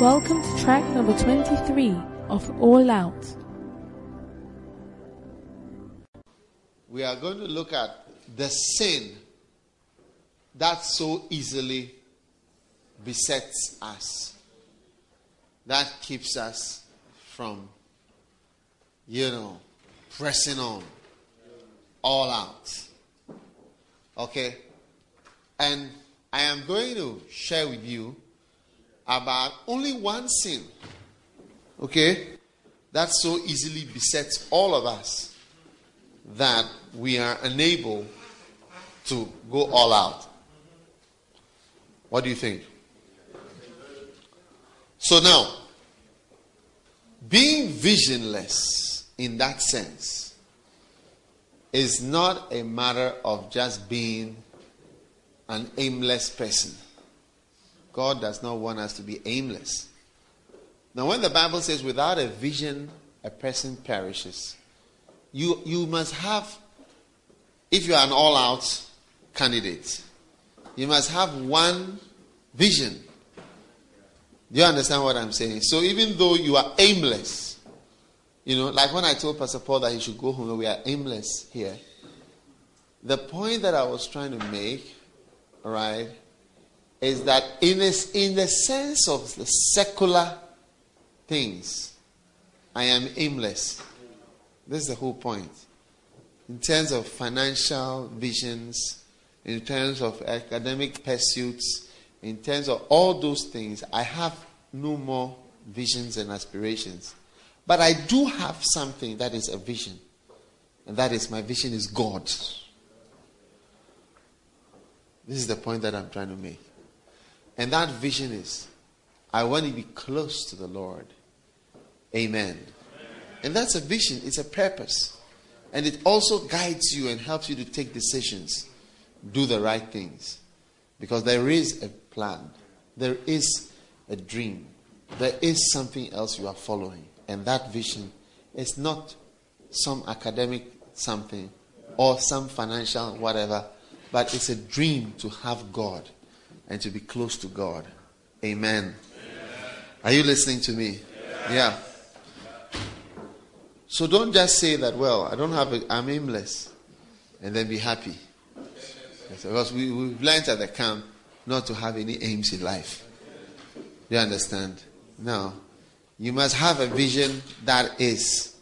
Welcome to track number 23 of All Out. We are going to look at the sin that so easily besets us, that keeps us from, you know, pressing on all out. Okay? And I am going to share with you about only one sin, okay, that so easily besets all of us that we are unable to go all out. What do you think? So now, being visionless in that sense is not a matter of just being an aimless person. God does not want us to be aimless. Now, when the Bible says, without a vision, a person perishes, you, you must have, if you are an all out candidate, you must have one vision. Do you understand what I'm saying? So, even though you are aimless, you know, like when I told Pastor Paul that he should go home, we are aimless here. The point that I was trying to make, right, is that in, a, in the sense of the secular things, I am aimless. This is the whole point. In terms of financial visions, in terms of academic pursuits, in terms of all those things, I have no more visions and aspirations. But I do have something that is a vision. And that is my vision is God. This is the point that I'm trying to make. And that vision is I want to be close to the Lord. Amen. And that's a vision, it's a purpose. And it also guides you and helps you to take decisions, do the right things. Because there is a plan, there is a dream, there is something else you are following. And that vision is not some academic something or some financial whatever, but it's a dream to have God and to be close to God. Amen. Amen. Are you listening to me? Yeah. yeah. So don't just say that, well, I don't have, a, I'm aimless, and then be happy. Because we, we've learned at the camp not to have any aims in life. You understand? No. You must have a vision that is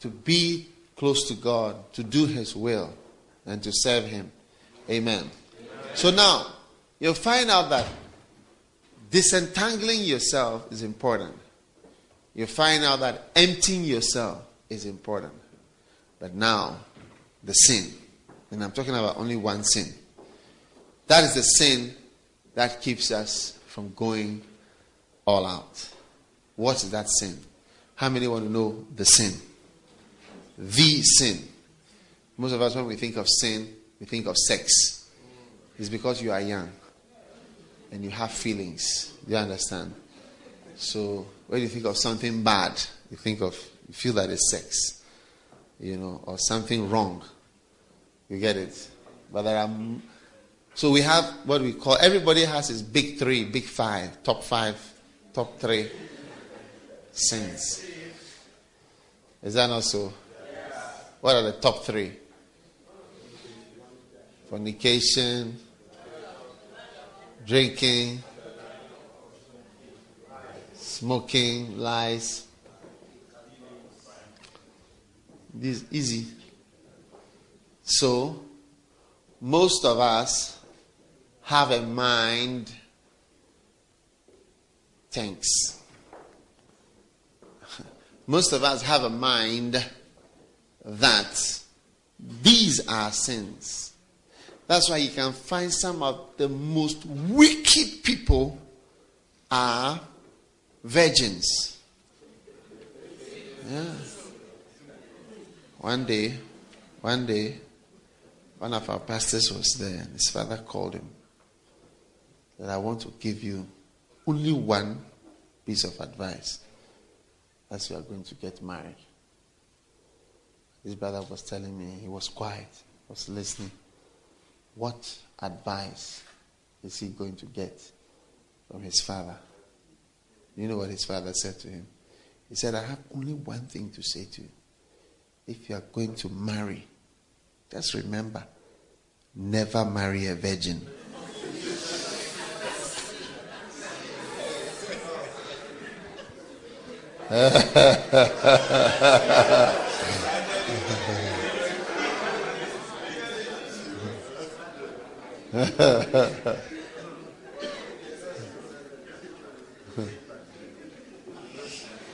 to be close to God, to do His will, and to serve Him. Amen. Amen. So now, you'll find out that disentangling yourself is important. You'll find out that emptying yourself is important. But now, the sin. And I'm talking about only one sin. That is the sin that keeps us from going all out. What is that sin? How many want to know the sin? The sin. Most of us, when we think of sin, we think of sex. It's because you are young and you have feelings. Do you understand? So when you think of something bad, you think of you feel that it's sex, you know, or something wrong. You get it? But there are so we have what we call everybody has his big three, big five, top five, top three sins. Is that not so? What are the top three? Fornication, drinking, smoking, lies. This is easy. So, most of us have a mind thanks. Most of us have a mind that these are sins. That's why you can find some of the most wicked people are virgins. Yeah. One day, one day, one of our pastors was there, and his father called him. That I want to give you only one piece of advice as you are going to get married. His brother was telling me, he was quiet, was listening. What advice is he going to get from his father? You know what his father said to him? He said, I have only one thing to say to you. If you are going to marry, just remember never marry a virgin.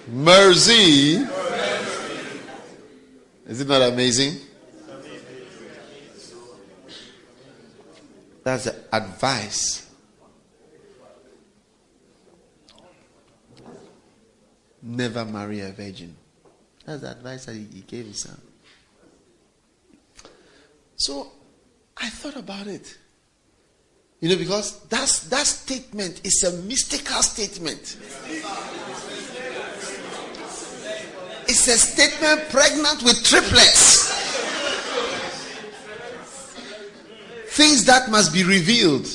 Mercy. Is it not amazing? That's the advice. Never marry a virgin. That's the advice that he gave his son. So I thought about it. You know, because that's, that statement is a mystical statement. It's a statement pregnant with triplets. Things that must be revealed.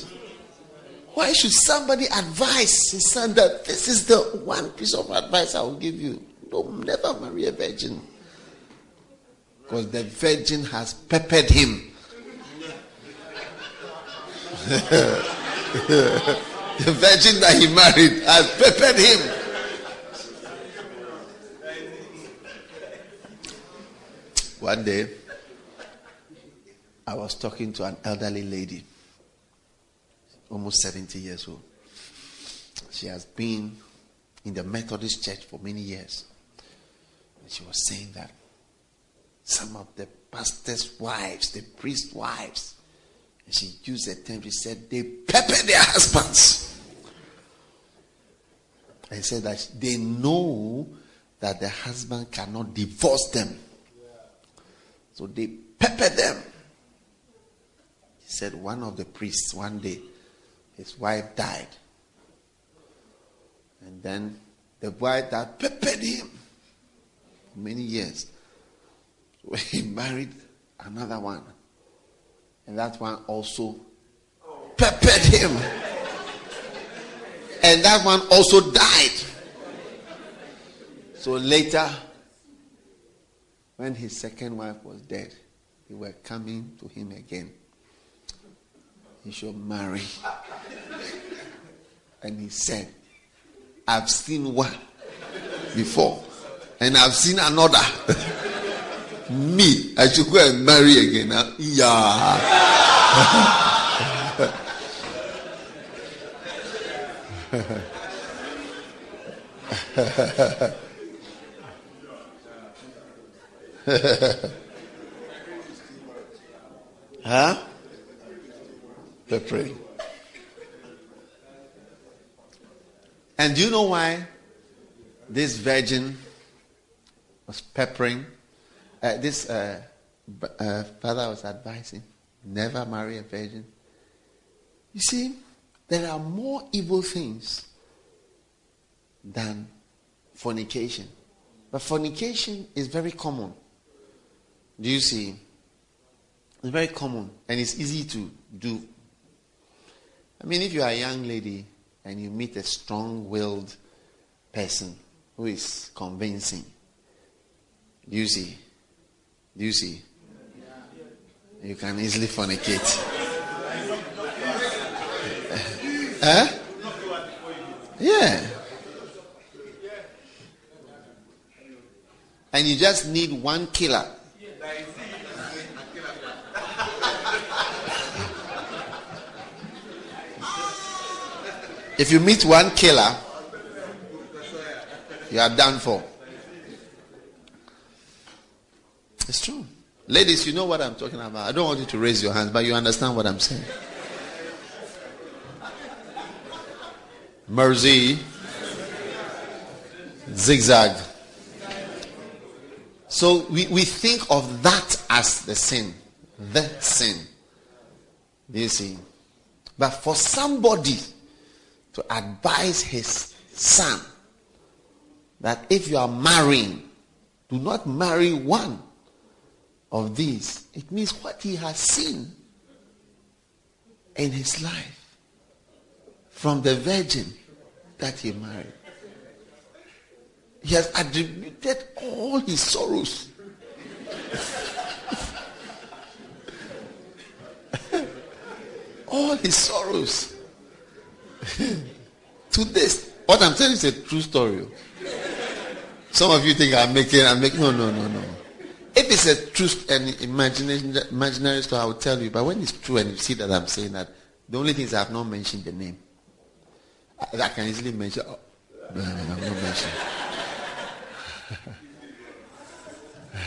Why should somebody advise his son that this is the one piece of advice I will give you? Don't never marry a virgin. Because the virgin has peppered him. The virgin that he married has prepared him. One day, I was talking to an elderly lady, almost 70 years old. She has been in the Methodist church for many years. And she was saying that some of the pastors' wives, the priest wives, she used the term, she said, they pepper their husbands. And said that they know that the husband cannot divorce them. So they pepper them. He said one of the priests one day, his wife died. And then the wife that peppered him many years. So he married another one. And that one also peppered him. And that one also died. So later, when his second wife was dead, they were coming to him again he should marry. And he said, I've seen one before, and I've seen another. Me, I should go and marry again. Yeah. huh? Peppering. And do you know why this virgin was peppering? Uh, this uh, uh, father was advising never marry a virgin. You see, there are more evil things than fornication. But fornication is very common. Do you see? It's very common and it's easy to do. I mean, if you are a young lady and you meet a strong willed person who is convincing, you see? You see? You can easily fornicate. huh? Yeah. And you just need one killer If you meet one killer, you are done for. It's true. Ladies, you know what I'm talking about. I don't want you to raise your hands, but you understand what I'm saying. Mercy, zigzag. So we, we think of that as the sin. The sin. You see? But for somebody to advise his son that if you are marrying, do not marry one of these. It means what he has seen in his life from the virgin that he married. He has attributed all his sorrows. all his sorrows to this. What I'm telling is a true story. Some of you think I'm making, I'm making, no, no, no, no. If it's a truth and imaginary story, I will tell you. But when it's true and you see that I'm saying that, the only thing is I have not mentioned the name. I, I can easily mention. Oh, no, no, I'm not mentioning.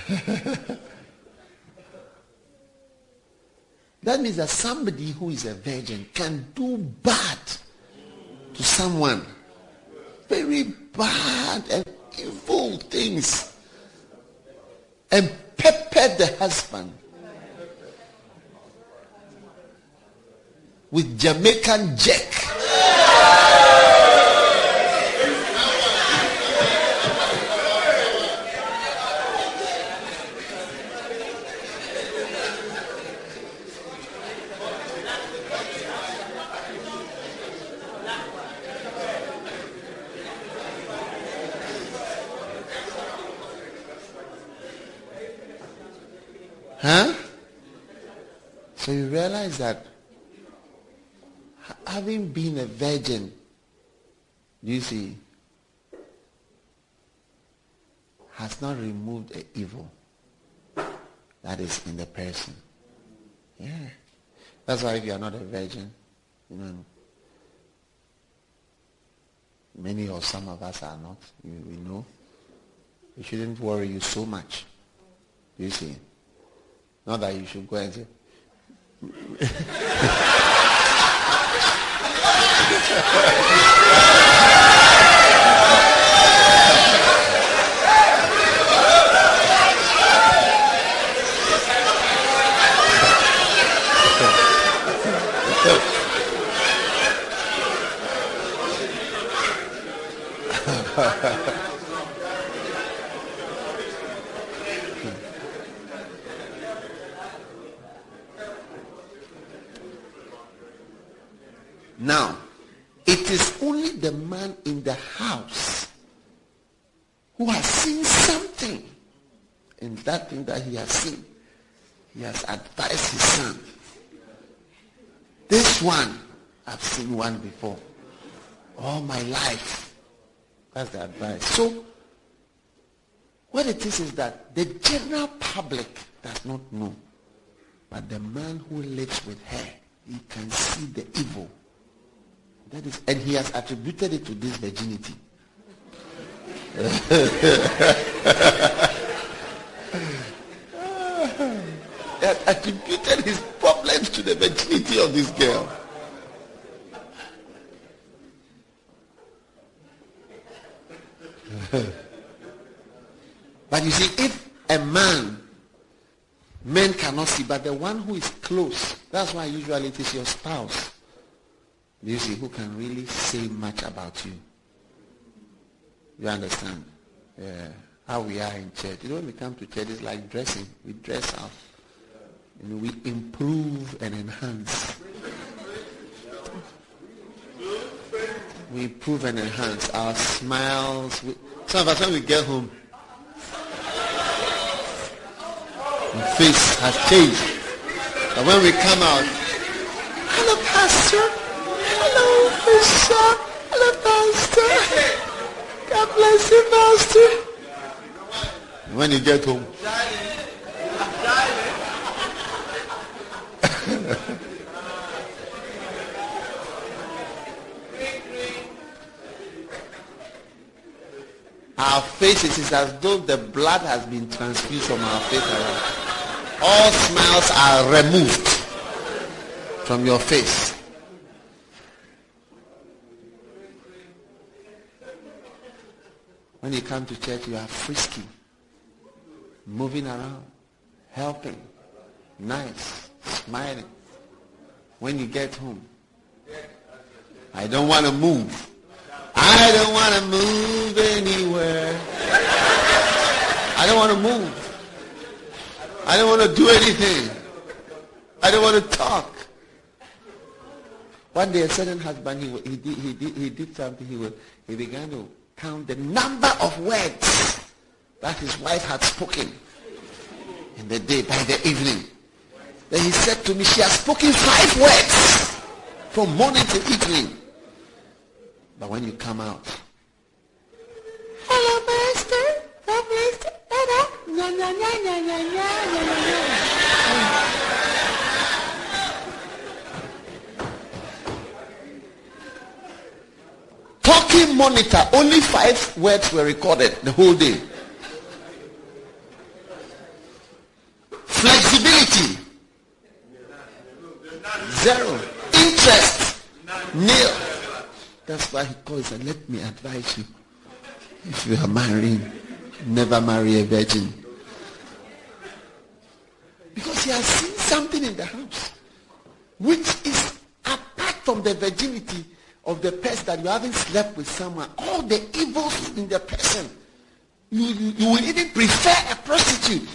that means that somebody who is a virgin can do bad to someone. Very bad and evil things. And pepper the husband with Jamaican jack. Huh? So you realize that having been a virgin, you see, has not removed the evil that is in the person. Yeah. That's why if you are not a virgin, you know, many or some of us are not, you, we know, it shouldn't worry you so much. You see. No dai, 50. that he has seen, he has advised his son. This one, I've seen one before. All my life. That's the advice. So, what it is is that the general public does not know. But the man who lives with her, he can see the evil that is, and he has attributed it to this virginity. has attributed his problems to the virginity of this girl. but you see, if a man, men cannot see, but the one who is close, that's why usually it is your spouse you see, who can really say much about you. You understand? Yeah. How we are in church. You know, when we come to church, it's like dressing. We dress up. Know, we improve and enhance. We improve and enhance our smiles. We, some of us, when we get home, our face has changed. But when we come out, hello, pastor. Hello, Bishop. Hello, Pastor. God bless you, Pastor. When you get home. Our faces is as though the blood has been transfused from our face around. All smiles are removed from your face. When you come to church, you are frisky, moving around, helping, nice, smiling. When you get home, I don't want to move. I don't want to move anywhere. I don't want to move. I don't want to do anything. I don't want to talk. One day, a certain husband, he, he, did, he, did, he did something. He, was, he began to count the number of words that his wife had spoken in the day by the evening. Then he said to me, she has spoken five words from morning to evening. But when you come out, hello, master. God bless you. Nya, nya, nya, nya, nya, nya, nya, nya. Talking monitor, only five words were recorded the whole day. Flexibility, zero. Interest, nil. That's why he calls and let me advise you. If you are marrying, never marry a virgin. Because he has seen something in the house which is apart from the virginity of the person that you haven't slept with someone. All the evils in the person. You, you, you will even prefer a prostitute.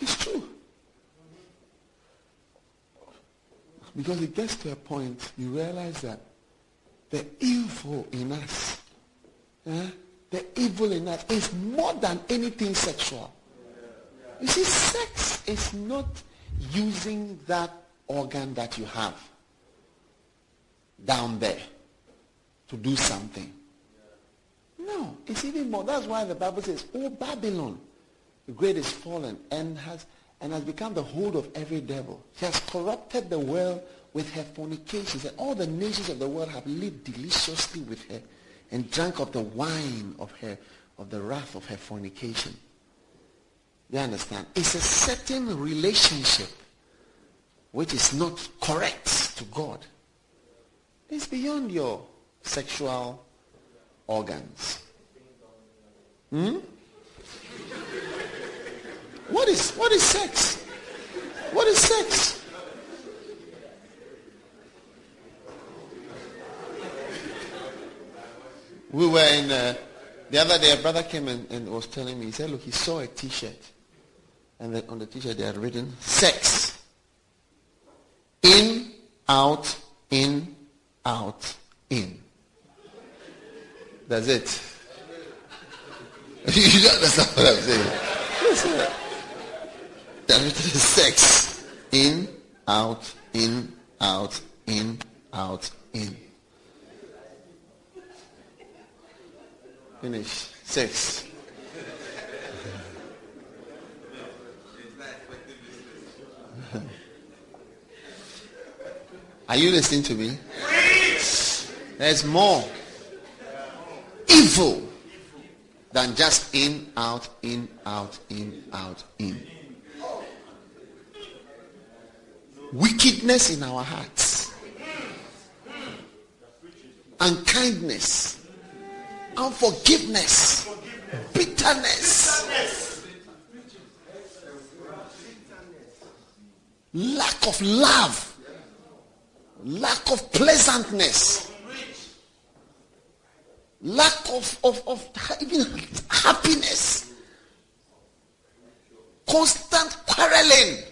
It's true. Because it gets to a point you realize that the evil in us, eh, the evil in us is more than anything sexual. You see, sex is not using that organ that you have down there to do something. No, it's even more. That's why the Bible says, Oh Babylon, the great is fallen and has and has become the hold of every devil. She has corrupted the world with her fornications, and all the nations of the world have lived deliciously with her and drank of the wine of her of the wrath of her fornication. You understand? It's a certain relationship which is not correct to God. It's beyond your sexual organs. Hmm? What is what is sex? What is sex? We were in uh, the other day. A brother came and, and was telling me. He said, "Look, he saw a T-shirt, and on the T-shirt they had written sex. In, out, in, out, in. That's it. you don't understand what I'm saying. That is sex. In, out, in, out, in, out, in. Finish. Sex. Are you listening to me? There's more evil than just in, out, in, out, in, out, in. Wickedness in our hearts, unkindness, unforgiveness, bitterness, lack of love, lack of pleasantness, lack of, of, of even happiness, constant quarreling.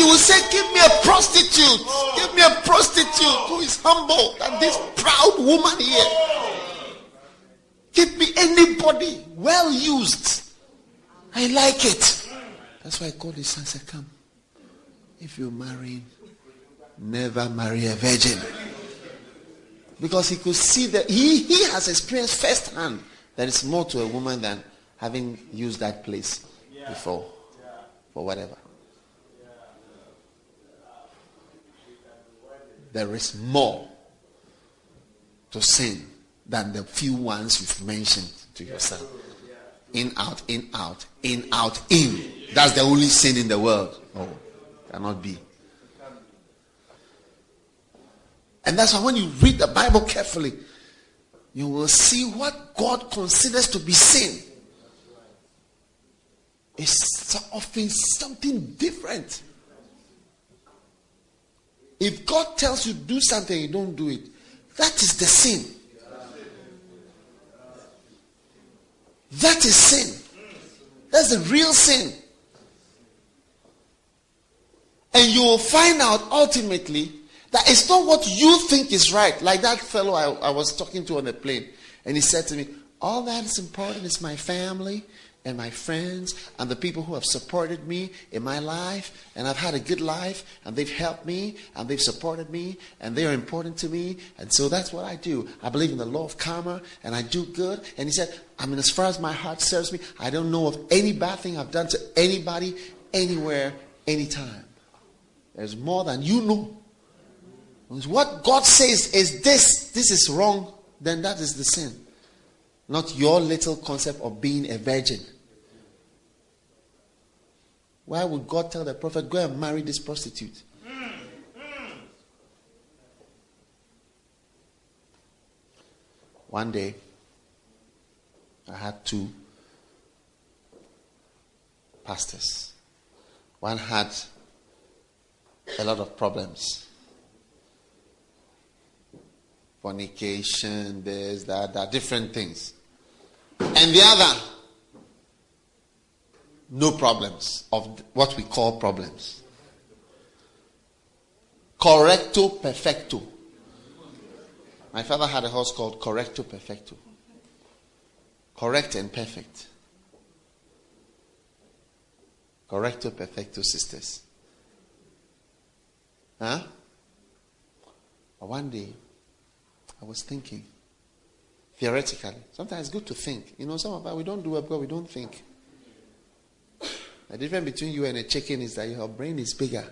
You will say, Give me a prostitute. Give me a prostitute who is humble than this proud woman here. Give me anybody well used. I like it. That's why I called his son said, Come. If you marry never marry a virgin. Because he could see that he, he has experienced firsthand that it's more to a woman than having used that place before. For whatever. There is more to sin than the few ones you've mentioned to yourself. In, out, in, out, in, out, in. That's the only sin in the world. Oh, cannot be. And that's why when you read the Bible carefully, you will see what God considers to be sin. It's often something different. If God tells you do something, you don't do it. That is the sin. That is sin. That's the real sin. And you will find out ultimately That it's not what you think is right. Like that fellow I, I was talking to on the plane. And he said to me, All that is important is my family and my friends and the people who have supported me in my life and I've had a good life and they've helped me and they've supported me and they are important to me and so that's what I do. I believe in the law of karma and I do good and he said, I mean as far as my heart serves me, I don't know of any bad thing I've done to anybody anywhere anytime. There's more than you know. What God says is this, this is wrong, then that is the sin. Not your little concept of being a virgin. Why would God tell the prophet, go and marry this prostitute? One day, I had two pastors. One had a lot of problems fornication, this, that, that, different things. And the other, no problems of what we call problems. Correcto perfecto. My father had a horse called Correcto Perfecto. Correct and perfect. Correcto Perfecto sisters. Huh? One day, I was thinking, theoretically. Sometimes it's good to think. You know, some of us, we don't do because we don't think. The difference between you and a chicken is that your brain is bigger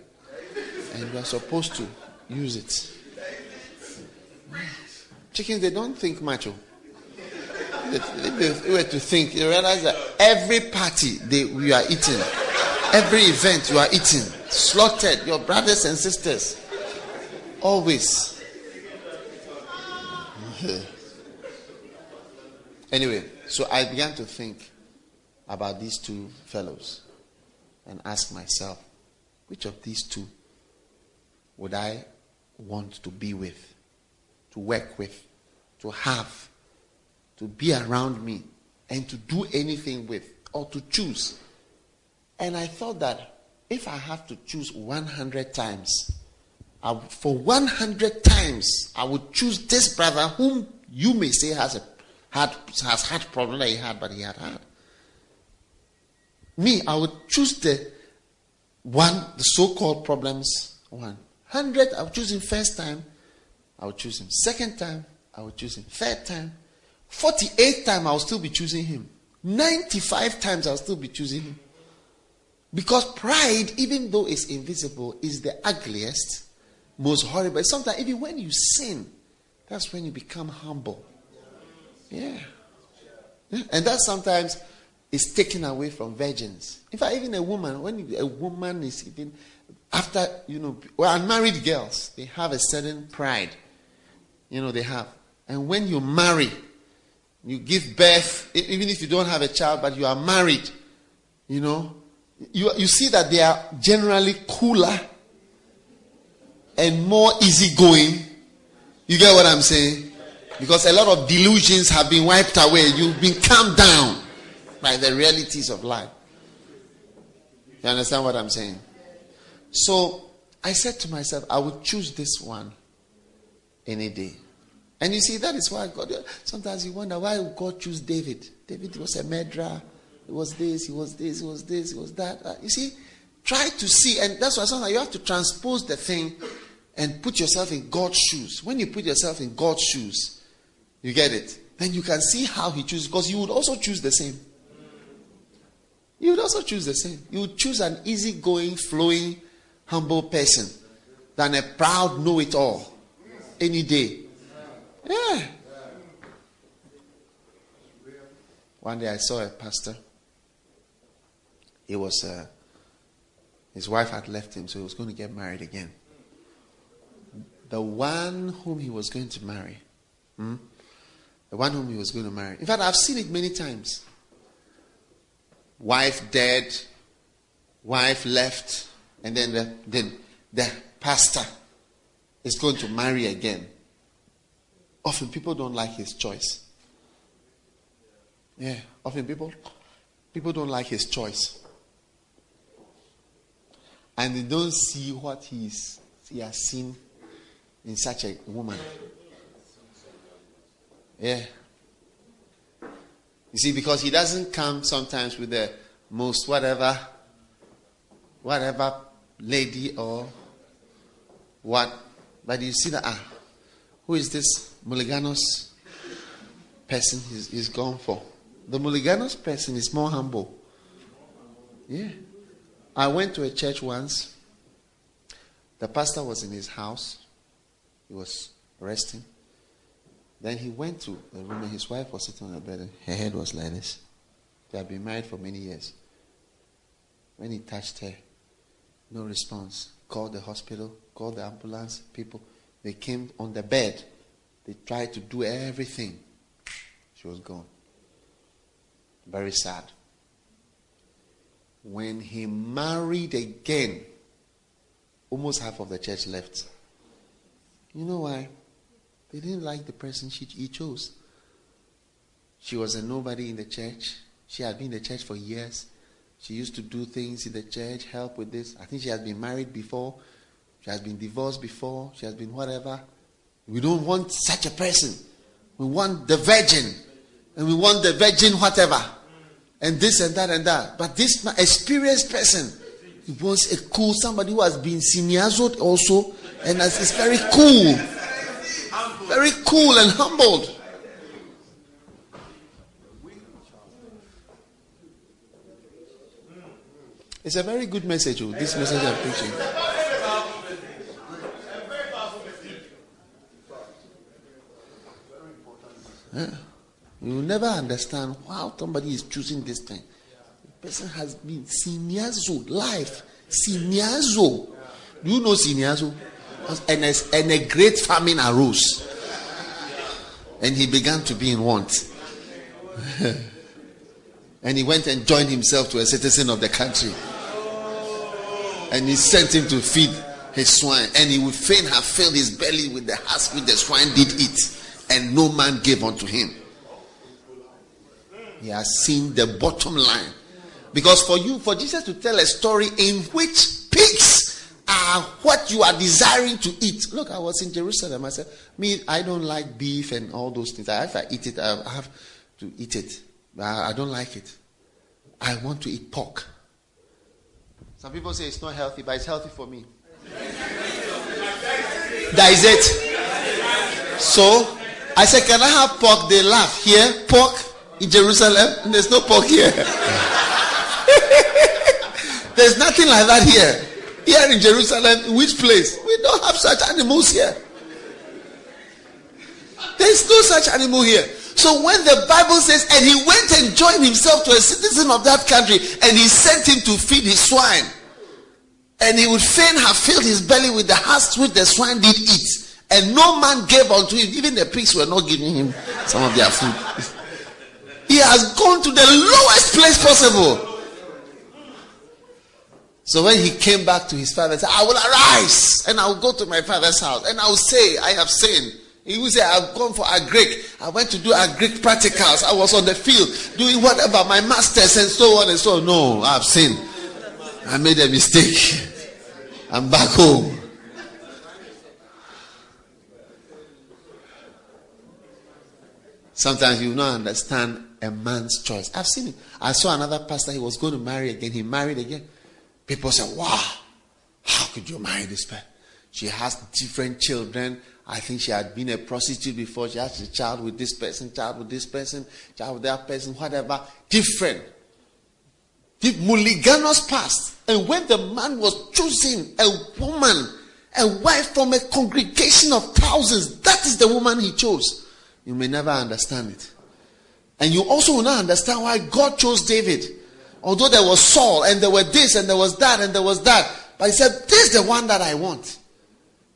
and you are supposed to use it. Chickens, they don't think much. Oh. If they were to think, you realize that every party they, we are eating, every event you are eating, slaughtered, your brothers and sisters, always. anyway, so I began to think about these two fellows and ask myself, which of these two would I want to be with, to work with, to have, to be around me, and to do anything with, or to choose? And I thought that if I have to choose 100 times, I, for 100 times, I would choose this brother whom you may say has a had has had problem that he had, but he had had. Me, I would choose the one, the so-called problems one. Hundred, I would choose him first time. I would choose him second time. I would choose him third time. Forty-eight time, I will still be choosing him. Ninety-five times, I'll still be choosing him. Because pride, even though it's invisible, is the ugliest most horrible. Sometimes, even when you sin, that's when you become humble. Yeah. yeah. And that sometimes is taken away from virgins. In fact, even a woman, when a woman is even, after, you know, well, unmarried girls, they have a certain pride. You know, they have. And when you marry, you give birth, even if you don't have a child, but you are married, you know, you, you see that they are generally cooler and more easygoing. You get what I'm saying? Because a lot of delusions have been wiped away. You've been calmed down by the realities of life. You understand what I'm saying? So I said to myself, I would choose this one any day. And you see, that is why God. Sometimes you wonder why God choose David. David was a murderer. He was this. He was this. He was this. He was that. Uh, you see, try to see, and that's why sometimes you have to transpose the thing and put yourself in God's shoes. When you put yourself in God's shoes, you get it. Then you can see how He chooses because you would also choose the same. You would also choose the same. You would choose an easygoing, flowing, humble person than a proud know it all any day. Yeah. One day I saw a pastor. He was, uh, his wife had left him, so he was going to get married again the one whom he was going to marry. Hmm? The one whom he was going to marry. In fact, I've seen it many times. Wife dead, wife left, and then the, the, the pastor is going to marry again. Often people don't like his choice. Yeah, often people people don't like his choice. And they don't see what he's he has seen in such a woman. Yeah. You see, because he doesn't come sometimes with the most whatever, whatever lady or what. But you see that, ah, who is this Mulliganos person he's, he's gone for? The Mulliganos person is more humble. Yeah. I went to a church once. The pastor was in his house. He was resting. Then he went to the room and his wife was sitting on the bed and her head was like this. They had been married for many years. When he touched her, no response. Called the hospital, called the ambulance people. They came on the bed. They tried to do everything. She was gone. Very sad. When he married again, almost half of the church left. You know why? They didn't like the person she, he chose. She was a nobody in the church. She had been in the church for years. She used to do things in the church, help with this. I think she has been married before. She has been divorced before. She has been whatever. We don't want such a person. We want the virgin. And we want the virgin whatever. And this and that and that. But this experienced person, wants a cool, somebody who has been seniazed also. And is very cool. Very cool and humbled. It's a very good message, oh, this message I'm preaching. You will never understand how somebody is choosing this thing. The person has been seniazo, life. Seniazo. Do you know a, and a great famine arose. And he began to be in want. and he went and joined himself to a citizen of the country. And he sent him to feed his swine. And he would fain have filled his belly with the husk which the swine did eat. And no man gave unto him. He has seen the bottom line. Because for you, for Jesus to tell a story in which pigs are what you are desiring to eat. Look, I was in Jerusalem. I said, Me, I don't like beef and all those things. If I eat it, I have to eat it. I don't like it. I want to eat pork. Some people say it's not healthy, but it's healthy for me. that is it. So I said, Can I have pork? They laugh. Here, pork in Jerusalem, there's no pork here. there's nothing like that here. Here in Jerusalem, which place? We don't have such animals here. There's no such animal here. So when the Bible says, and he went and joined himself to a citizen of that country, and he sent him to feed his swine, and he would fain have filled his belly with the husks which the swine did eat, and no man gave unto him, even the pigs were not giving him some of their food. He has gone to the lowest place possible. So when he came back to his father, he said, I will arise and I will go to my father's house and I will say, I have sinned. He will say, I've gone for a Greek. I went to do a Greek practicals. I was on the field doing whatever, my masters and so on and so on. No, I've sinned. I made a mistake. I'm back home. Sometimes you don't understand a man's choice. I've seen it. I saw another pastor, he was going to marry again. He married again. People say, Wow, how could you marry this person? She has different children. I think she had been a prostitute before. She has a child with this person, child with this person, child with that person, whatever. Different. The Mulliganos past. And when the man was choosing a woman, a wife from a congregation of thousands, that is the woman he chose. You may never understand it. And you also will not understand why God chose David. Although there was Saul and there were this and there was that and there was that. But he said, This is the one that I want.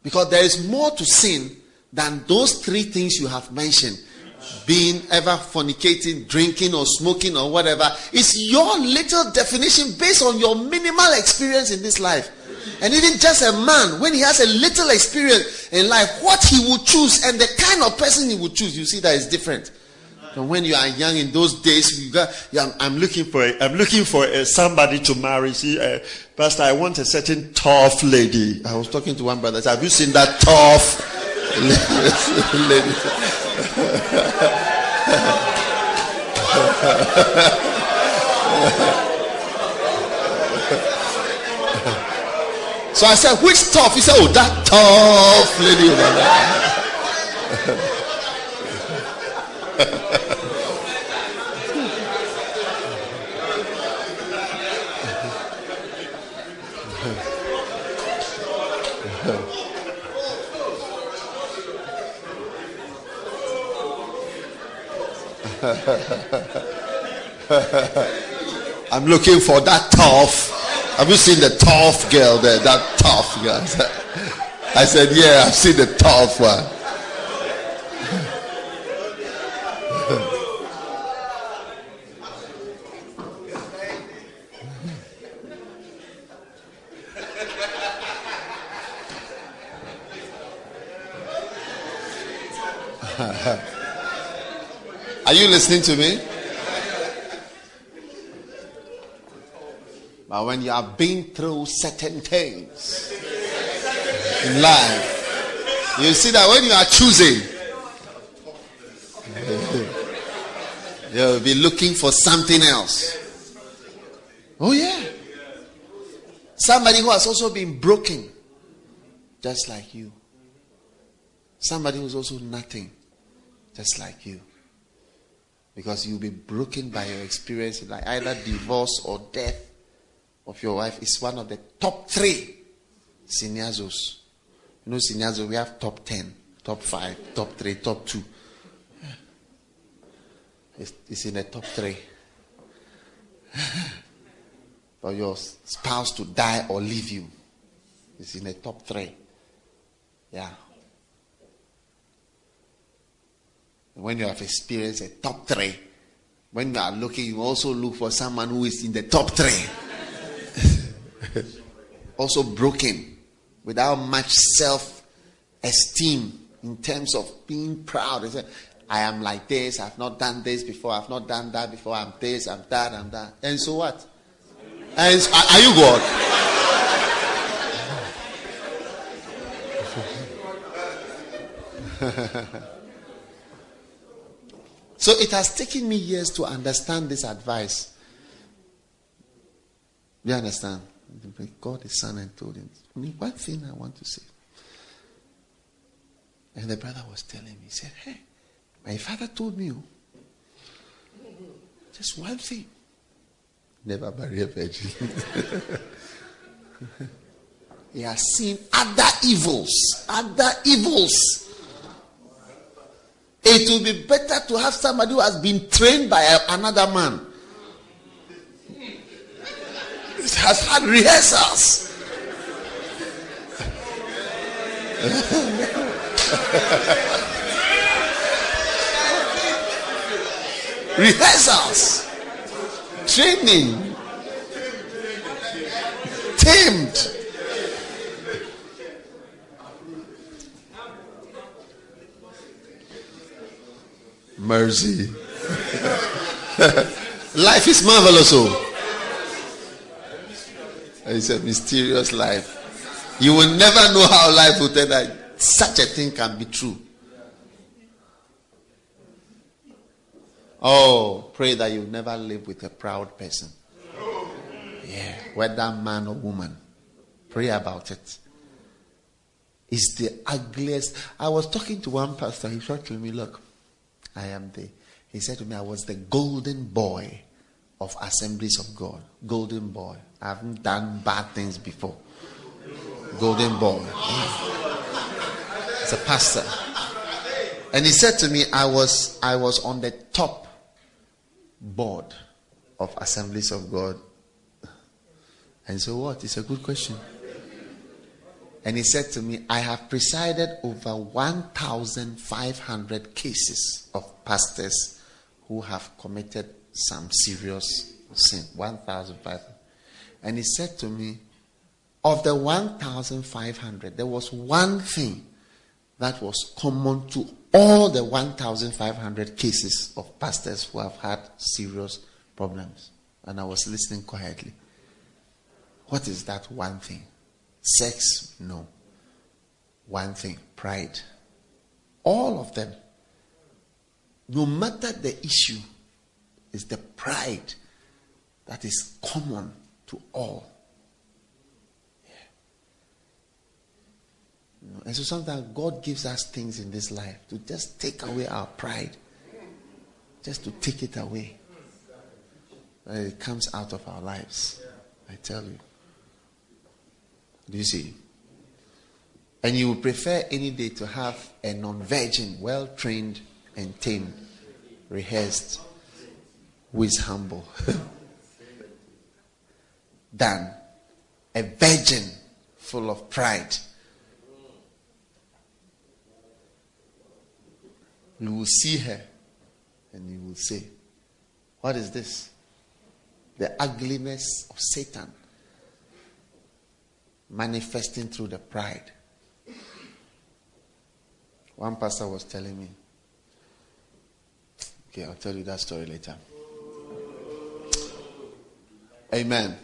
Because there is more to sin than those three things you have mentioned. Being ever fornicating, drinking, or smoking, or whatever. It's your little definition based on your minimal experience in this life. And even just a man, when he has a little experience in life, what he would choose and the kind of person he would choose, you see that is different. And when you are young in those days, you got, I'm looking for, a, I'm looking for a, somebody to marry. See, uh, Pastor, I want a certain tough lady. I was talking to one brother. Said, Have you seen that tough lady? so I said, which tough? He said, oh, that tough lady over there. I'm looking for that tough. Have you seen the tough girl there? That tough girl. I said, Yeah, I've seen the tough one. Are you listening to me? But when you have been through certain things in life, you see that when you are choosing, you'll be looking for something else. Oh, yeah. Somebody who has also been broken, just like you. Somebody who's also nothing, just like you. Because you'll be broken by your experience, like either divorce or death of your wife is one of the top three seniazos. You know, seniazo, we have top 10, top 5, top 3, top 2. It's, it's in the top 3. For your spouse to die or leave you, it's in the top 3. Yeah. When you have experienced a top 3, when you are looking, you also look for someone who is in the top 3. also broken without much self esteem in terms of being proud. I am like this, I've not done this before, I've not done that before, I'm this, I'm that, I'm that. And so what? And so, are you God? so it has taken me years to understand this advice. You understand? God his son and told him, one thing I want to say. And the brother was telling me, he said, Hey, my father told me, oh, just one thing. Never marry a virgin. he has seen other evils, other evils. It will be better to have somebody who has been trained by another man It has had rehearsals. rehearsals, training, tamed. Mercy. Life is marvelous. Oh. It's a mysterious life. You will never know how life will tell that such a thing can be true. Oh, pray that you never live with a proud person. Yeah, whether man or woman. Pray about it. It's the ugliest. I was talking to one pastor. He said to me, Look, I am the. He said to me, I was the golden boy of assemblies of God. Golden boy. I haven't done bad things before. Golden boy. It's a pastor. And he said to me, I was I was on the top board of assemblies of God. And so what? It's a good question. And he said to me, I have presided over 1,500 cases of pastors who have committed some serious sin. 1,500. And he said to me, of the 1,500, there was one thing that was common to all the 1,500 cases of pastors who have had serious problems. And I was listening quietly. What is that one thing? Sex? No. One thing pride. All of them. No matter the issue, is the pride that is common to all. Yeah. And so sometimes God gives us things in this life to just take away our pride, just to take it away. It comes out of our lives. I tell you. Do you see? And you would prefer any day to have a non virgin, well trained and tamed, rehearsed, who is humble, than a virgin full of pride. You will see her and you will say, What is this? The ugliness of Satan manifesting through the pride. One pastor was telling me, okay, I'll tell you that story later. Amen.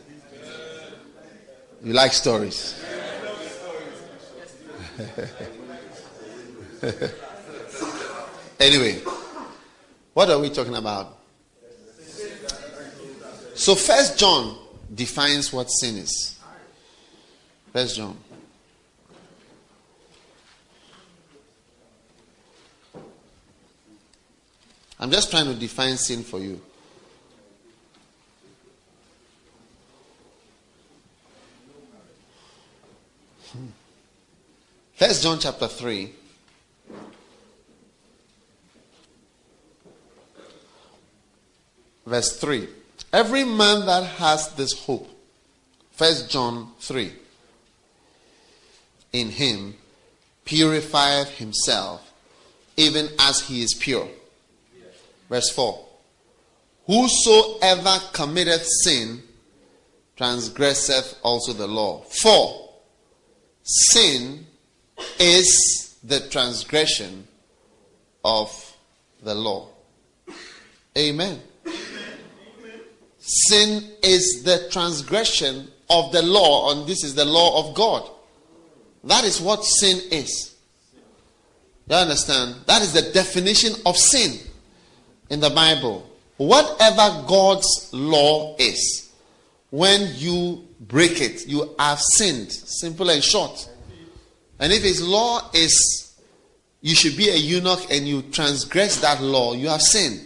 You like stories? anyway, what are we talking about? So, First John defines what sin is. First John. I'm just trying to define sin for you. First John chapter 3. Verse 3. Every man that has this hope, First John 3, in him purifieth himself, even as he is pure. Verse 4. Whosoever committeth sin transgresseth also the law. For sin is the transgression of the law. Amen. Sin is the transgression of the law, and this is the law of God. That is what sin is. You understand? That is the definition of sin in the Bible. Whatever God's law is, when you break it, you have sinned. Simple and short. And if his law is you should be a eunuch and you transgress that law, you have sinned.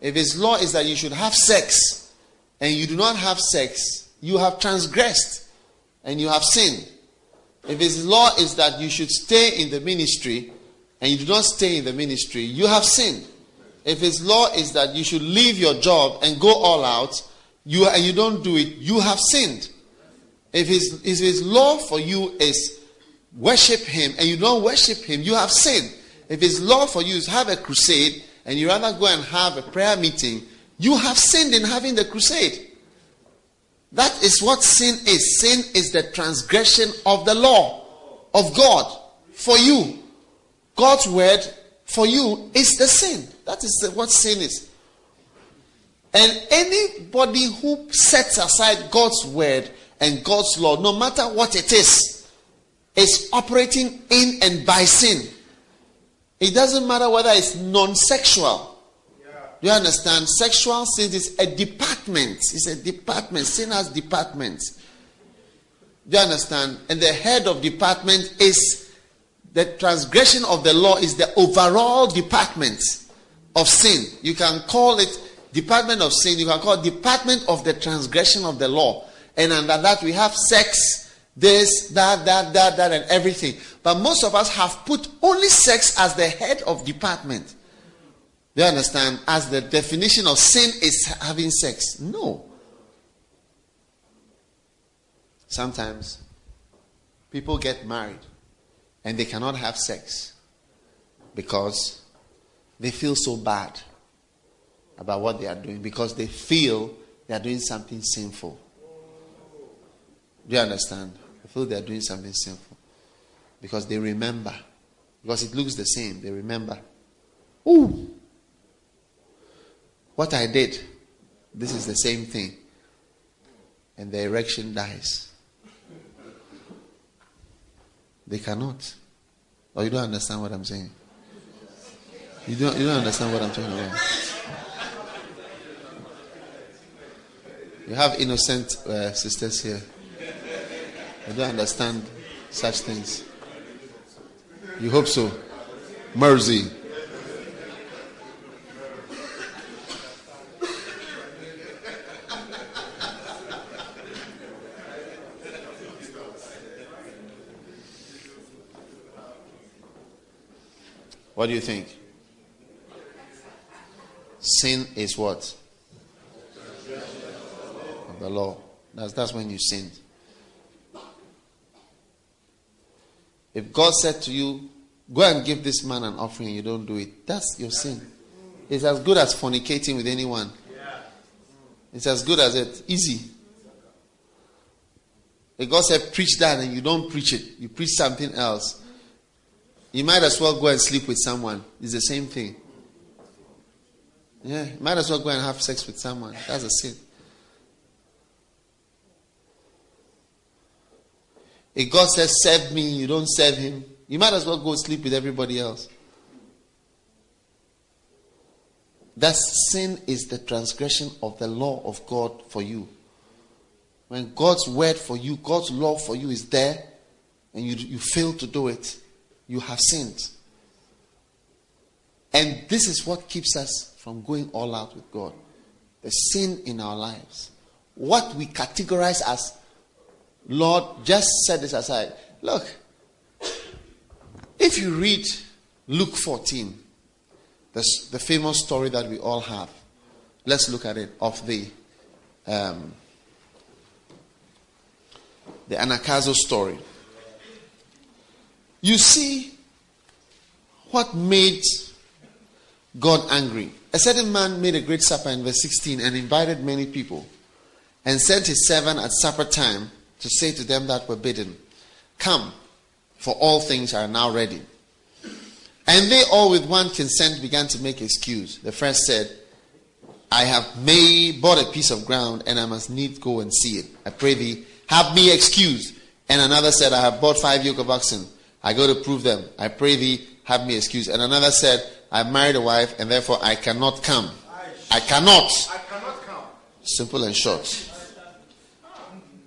If his law is that you should have sex and you do not have sex, you have transgressed and you have sinned. If his law is that you should stay in the ministry and you do not stay in the ministry, you have sinned. If his law is that you should leave your job and go all out, you and you don't do it, you have sinned. If his, if his law for you is worship him and you don't worship him, you have sinned. If his law for you is have a crusade and you rather go and have a prayer meeting, you have sinned in having the crusade. That is what sin is. Sin is the transgression of the law of God for you. God's word for you is the sin. That is what sin is. And anybody who sets aside God's word and God's law, no matter what it is, is operating in and by sin. It doesn't matter whether it's non sexual. Do you understand? Sexual sin is a department. It's a department. Sin has departments. Do you understand? And the head of department is the transgression of the law is the overall department of sin. You can call it department of sin. You can call department of the transgression of the law. And under that we have sex, this, that, that, that, that, and everything. But most of us have put only sex as the head of department. You understand? As the definition of sin is having sex. No. Sometimes people get married and they cannot have sex because they feel so bad about what they are doing because they feel they are doing something sinful. Do you understand? I feel they are doing something sinful. Because they remember. Because it looks the same. They remember. Ooh. What I did, this is the same thing. And the erection dies. They cannot. Or you don't understand what I'm saying. You don't, you don't understand what I'm talking about. You have innocent uh, sisters here. You don't understand such things. You hope so. Mercy. What do you think? Sin is what? Of the law. That's, that's when you sinned. If God said to you, Go and give this man an offering you don't do it, that's your sin. It's as good as fornicating with anyone. It's as good as it. Easy. If God said, Preach that and you don't preach it, you preach something else, you might as well go and sleep with someone. It's the same thing. Yeah, you might as well go and have sex with someone. That's a sin. If God says, serve me, you don't serve him, you might as well go sleep with everybody else. That sin is the transgression of the law of God for you. When God's word for you, God's law for you is there, and you, you fail to do it, you have sinned. And this is what keeps us from going all out with God. The sin in our lives. What we categorize as, Lord, just set this aside. Look, if you read Luke 14, the, the famous story that we all have, let's look at it of the um, the Anagkazo story. You see what made God angry. A certain man made a great supper in verse 16 and invited many people and sent his servant at supper time to say to them that were bidden, Come, for all things are now ready. And they all with one consent began to make excuse. The first said, I have made bought a piece of ground and I must needs go and see it. I pray thee, have me excused. And another said, I have bought five yoke of oxen I go to prove them. I pray thee, have me excuse. And another said, I married a wife, and therefore I cannot come. I cannot. I cannot come. Simple and short.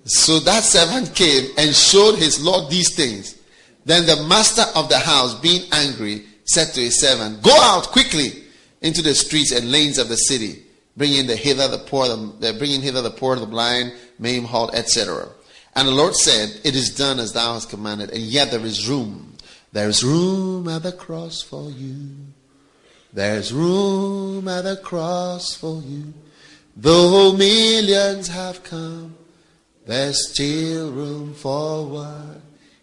So that servant came and showed his Lord these things. Then the master of the house, being angry, said to his servant, Go out quickly into the streets and lanes of the city, bringing the hither the poor, the, bring in hither the poor, the blind, maimed, halt, etc. And the Lord said, It is done as thou hast commanded, and yet there is room. There is room at the cross for you. There's room at the cross for you. Though millions have come, there's still room for one.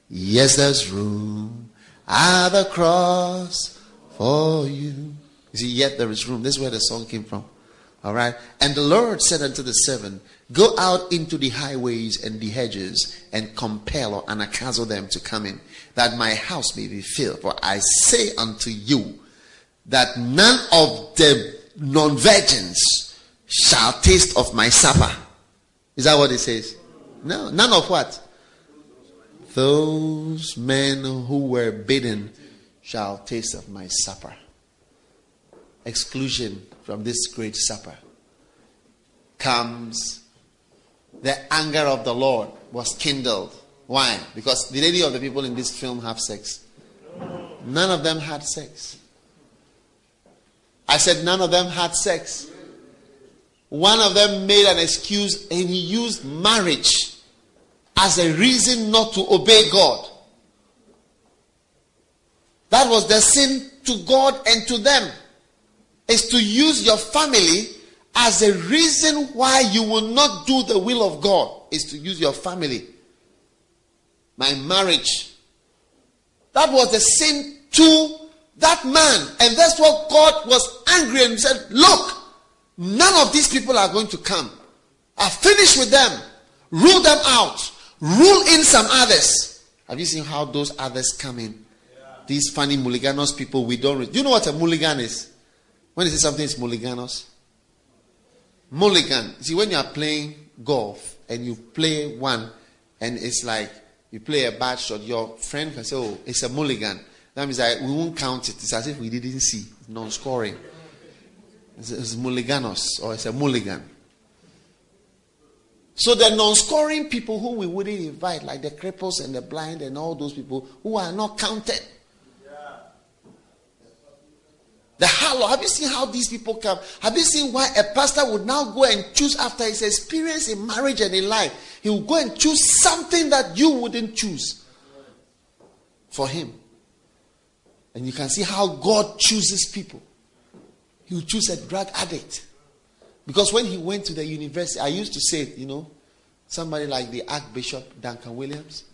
Yes, there's room at the cross for you. You see, yet there is room. This is where the song came from. All right. And the Lord said unto the servant, Go out into the highways and the hedges and compel or anagkazo them to come in, that my house may be filled. For I say unto you that none of the non virgins shall taste of my supper. Is that what it says? No, none of what? Those men who were bidden shall taste of my supper. Exclusion from this great supper comes the anger of the Lord was kindled. Why? Because did any of the people in this film have sex? None of them had sex. I said none of them had sex. One of them made an excuse and he used marriage as a reason not to obey God. That was the sin to God and to them. Is to use your family as a reason why you will not do the will of God is to use your family. My marriage. That was the sin to that man. And that's what God was angry and said, Look, none of these people are going to come. I finished with them. Rule them out. Rule in some others. Have you seen how those others come in? Yeah. These funny mulliganos people we don't. Re- do you know what a mulligan is? When you say something is mulliganos, mulligan. See, when you are playing golf and you play one, and it's like you play a bad shot, your friend can say, "Oh, it's a mulligan." That means I, we won't count it. It's as if we didn't see. Non scoring. It's, it's mulliganos or it's a mulligan. So the non-scoring people who we wouldn't invite, like the cripples and the blind and all those people who are not counted. The halo. Have you seen how these people come? Have you seen why a pastor would now go and choose after his experience in marriage and in life? He will go and choose something that you wouldn't choose for him. And you can see how God chooses people. He will choose a drug addict. Because when he went to the university, I used to say, you know, somebody like the Archbishop Duncan Williams,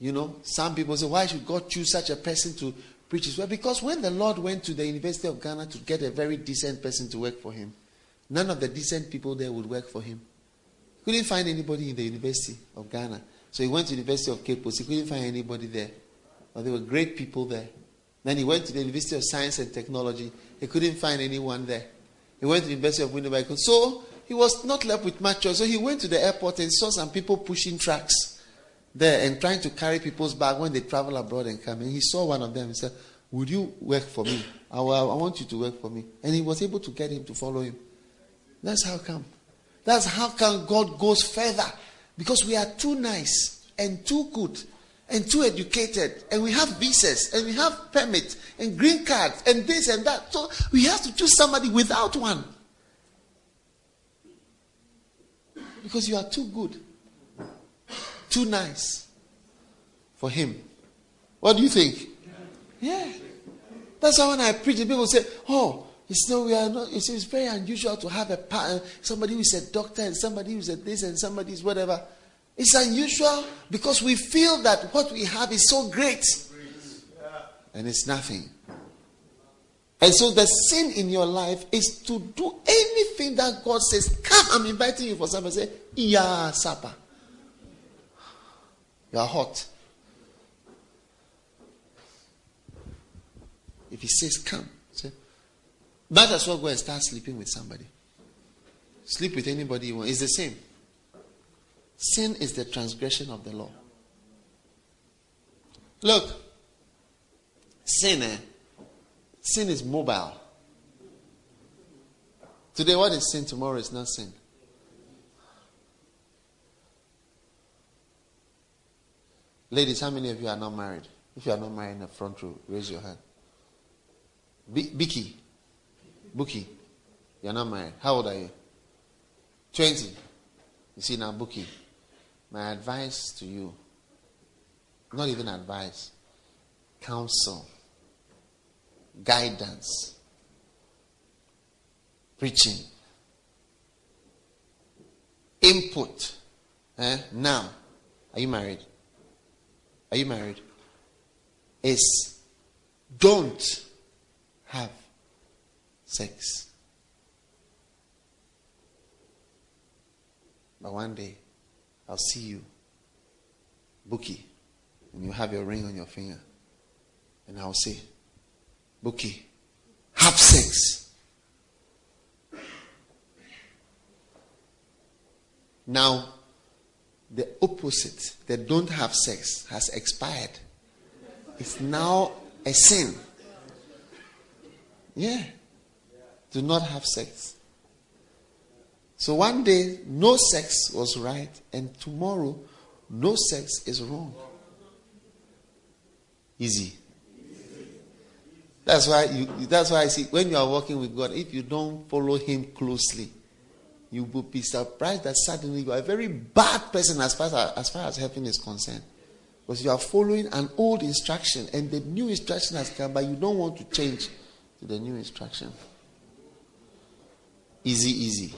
you know, some people say, why should God choose such a person to preach his word? Because when the Lord went to the University of Ghana to get a very decent person to work for him, none of the decent people there would work for him. He couldn't find anybody in the University of Ghana. So he went to the University of Cape Coast. He couldn't find anybody there. But there were great people there. Then he went to the University of Science and Technology. He couldn't find anyone there. He went to the University of Winneba. So he was not left with much choice. So he went to the airport and saw some people pushing trucks there and trying to carry people's bag when they travel abroad and come. And he saw one of them. He said, Would you work for me? I, I want you to work for me. And he was able to get him to follow him. That's how come. That's how come God goes further. Because we are too nice and too good and too educated and we have visas and we have permits and green cards and this and that. So we have to choose somebody without one. Because you are too good, too nice for him. What do you think? Yeah. That's why when I preach, people say, Oh, it's no, we are not. It's, it's very unusual to have a partner, somebody who is a doctor and somebody who is a this and somebody is whatever. It's unusual because we feel that what we have is so great. And it's nothing. And so the sin in your life is to do anything that God says, Come, I'm inviting you for supper. Say, Yeah, supper. You are hot. If he says, Come, say, might as well go and start sleeping with somebody. Sleep with anybody you want. It's the same. Sin is the transgression of the law. Look, sin, eh? sin is mobile. Today, what is sin? Tomorrow is not sin. Ladies, how many of you are not married? If you are not married in the front row, raise your hand. B- Bicky, Bookie, you're not married. How old are you? 20. You see now, Bookie, my advice to you, not even advice, counsel, guidance, preaching, input. Eh? Now, are you married? Are you married? Is don't have sex. But one day, I'll see you, Bookie, and you have your ring on your finger. And I'll say, Bookie, have sex. Now, the opposite, the don't have sex, has expired. It's now a sin. Yeah. Do not have sex. So one day, no sex was right, and tomorrow, no sex is wrong. Easy. That's why you. That's why I see when you are walking with God, if you don't follow Him closely, you will be surprised that suddenly you are a very bad person as far as, as far as heaven is concerned, because you are following an old instruction and the new instruction has come, but you don't want to change to the new instruction. Easy, easy.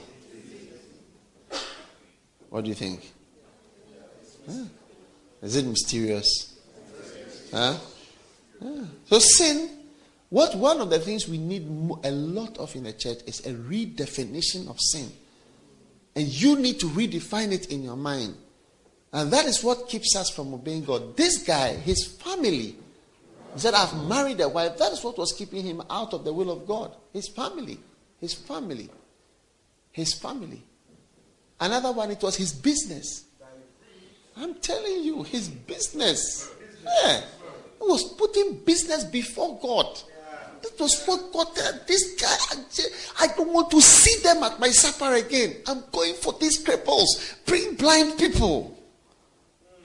What do you think? Is it mysterious? Huh? Yeah. So sin, what one of the things we need a lot of in the church is a redefinition of sin. And you need to redefine it in your mind. And that is what keeps us from obeying God. This guy, his family, said, I've married a wife. That is what was keeping him out of the will of God. His family. His family. His family. Another one, it was his business. I'm telling you, his business. Yeah. He was putting business before God. That was God this guy. I don't want to see them at my supper again. I'm going for these cripples. Bring blind people.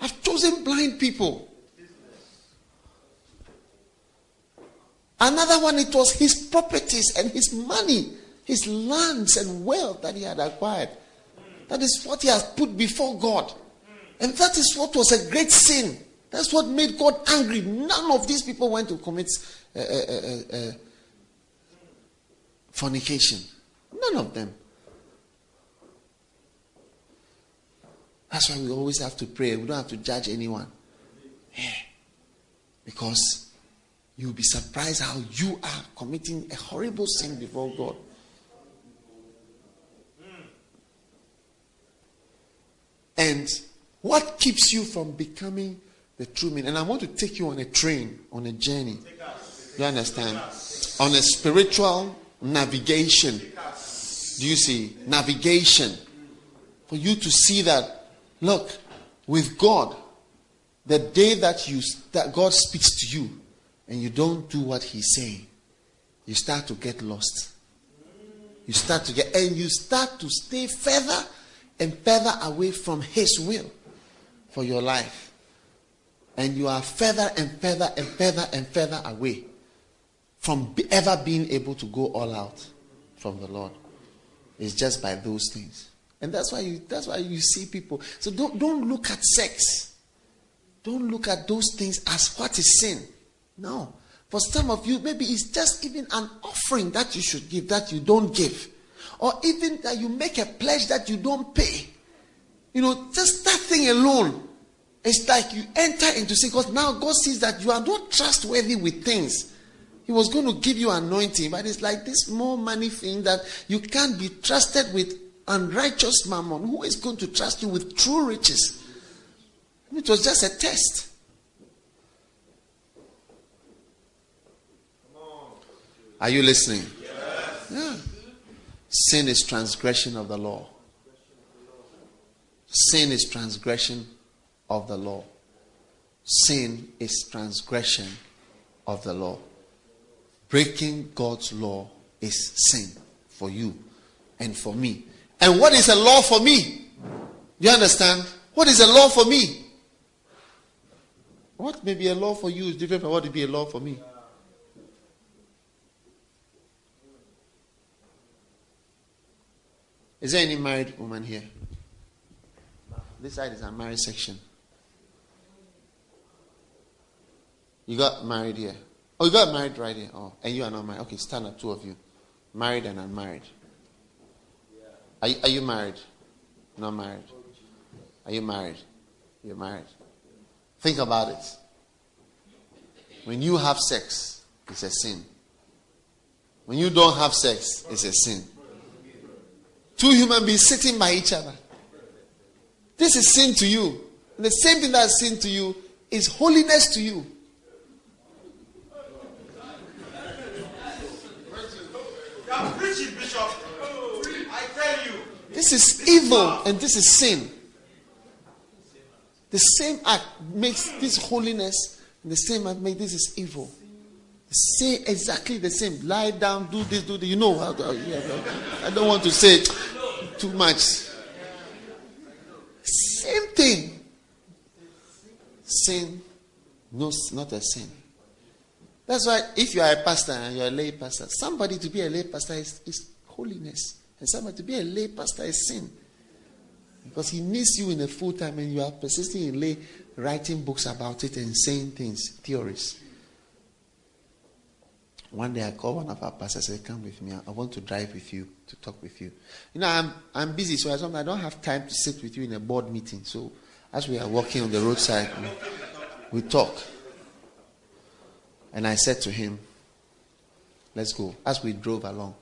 I've chosen blind people. Another one, it was his properties and his money, his lands and wealth that he had acquired. That is what he has put before God. And that is what was a great sin. That's what made God angry. None of these people went to commit uh, uh, uh, uh fornication. None of them. That's why we always have to pray. We don't have to judge anyone. Yeah. Because you'll be surprised how you are committing a horrible sin before God. And what keeps you from becoming the true meaning? And I want to take you on a train, on a journey. You understand? On a spiritual navigation. Do you see? Navigation. For you to see that Look, with God, the day that you that God speaks to you and you don't do what He's saying, you start to get lost. You start to get and you start to stay further and further away from His will for your life. And you are further and further and further and further away from ever being able to go all out from the Lord. It's just by those things. And that's why you that's why you see people. So don't don't look at sex. Don't look at those things as what is sin. No. For some of you, maybe it's just even an offering that you should give that you don't give. Or even that you make a pledge that you don't pay. You know, just that thing alone. It's like you enter into sin because now God sees that you are not trustworthy with things. He was going to give you anointing, but it's like this more money thing that you can't be trusted with unrighteous mammon, who is going to trust you with true riches? It was just a test. Are you listening? Yes. Yeah. Sin is transgression of the law. Sin is transgression of the law. Sin is transgression of the law. Breaking God's law is sin for you and for me. And what is a law for me? You understand? What is a law for me? What may be a law for you is different from what would be a law for me. Is there any married woman here? This side is a married section. You got married here. Oh, you got married right here. Oh, and you are not married. Okay, stand up, two of you. Married and unmarried. Are you, are you married? Not married. Are you married? You're married. Think about it. When you have sex, it's a sin. When you don't have sex, it's a sin. Two human beings sitting by each other. This is sin to you. And the same thing that's sin to you is holiness to you. This is evil and this is sin. The same act makes this holiness, and the same act makes this is evil. Say exactly the same. Lie down, do this, do this. You know, how I don't want to say too much. Same thing. Sin, no, not a sin. That's why if you are a pastor and you're a lay pastor, somebody to be a lay pastor is, is holiness. And somebody to be a lay pastor is sin. Because he needs you in a full time and you are persisting in lay writing books about it and saying things, theories. One day I called one of our pastors and said, Come with me. I want to drive with you, to talk with you. You know, I'm, I'm busy, so I don't have time to sit with you in a board meeting. So as we are walking on the roadside, we, we talk. And I said to him, Let's go. As we drove along,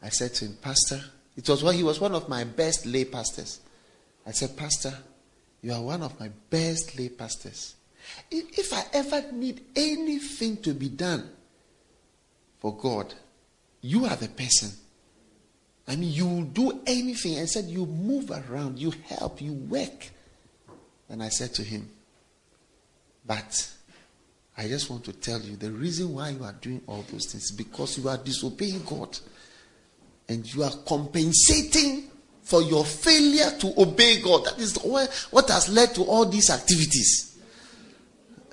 I said to him, Pastor, it was when he was one of my best lay pastors. I said, Pastor, you are one of my best lay pastors. If I ever need anything to be done for God, you are the person. I mean, you will do anything. I said, you move around, you help, you work. And I said to him, but I just want to tell you the reason why you are doing all those things is because you are disobeying God and you are compensating for your failure to obey God. That is what has led to all these activities.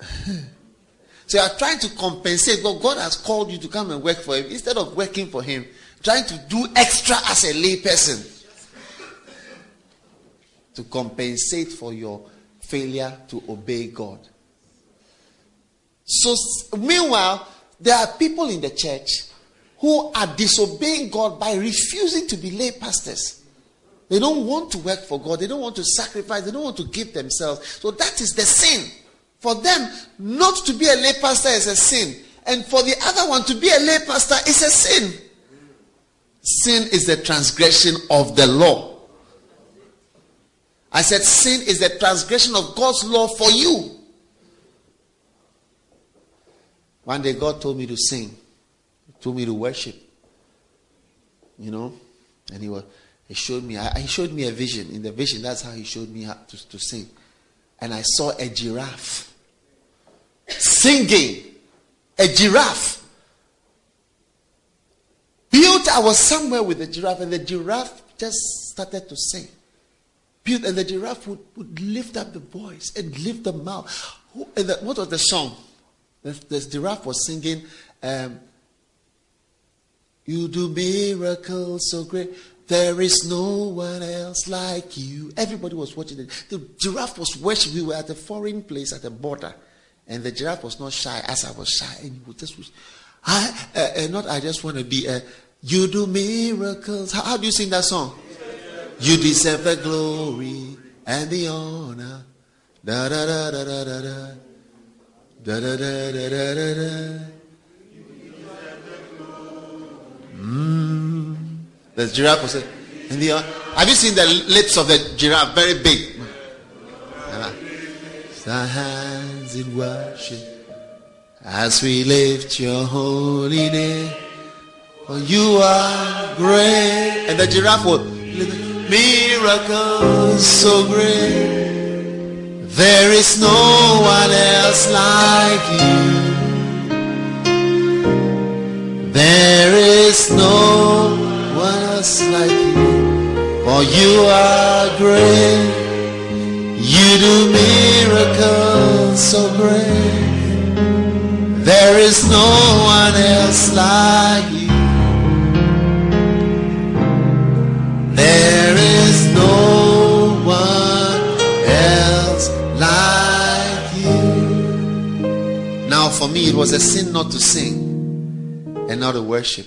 so you are trying to compensate, but God has called you to come and work for Him. Instead of working for Him, trying to do extra as a lay person to compensate for your failure to obey God. So, meanwhile, there are people in the church who are disobeying God by refusing to be lay pastors. They don't want to work for God. They don't want to sacrifice. They don't want to give themselves. So that is the sin. For them, not to be a lay pastor is a sin. And for the other one to be a lay pastor is a sin. Sin is the transgression of the law. I said sin is the transgression of God's law for you. One day God told me to sing, told me to worship. You know, and he was he showed me he showed me a vision. In the vision, that's how he showed me how to, to sing. And I saw a giraffe singing. A giraffe. Built, I was somewhere with the giraffe, and the giraffe just started to sing. Built, and the giraffe would, would lift up the voice and lift the mouth. what was the song? The, the giraffe was singing, um, You do miracles so great. There is no one else like you. Everybody was watching it. The giraffe was watching. We were at a foreign place at the border. And the giraffe was not shy as I was shy. And he just, I, uh, uh, not I just want to be, uh, you do miracles. How, how do you sing that song? You deserve the glory and the honor. Da da da da da da da. Da da da da da da da. Mm. The giraffe was in the. Have you seen the lips of the giraffe? Very big. Our hands in worship as we lift your holy name. For you are great. And the giraffe will miracles so great. There is no one else like you. There is no one else like you. For you are great. You do miracles so great. There is no one else like you. There is no one else like you. Now, for me, it was a sin not to sing and not to worship.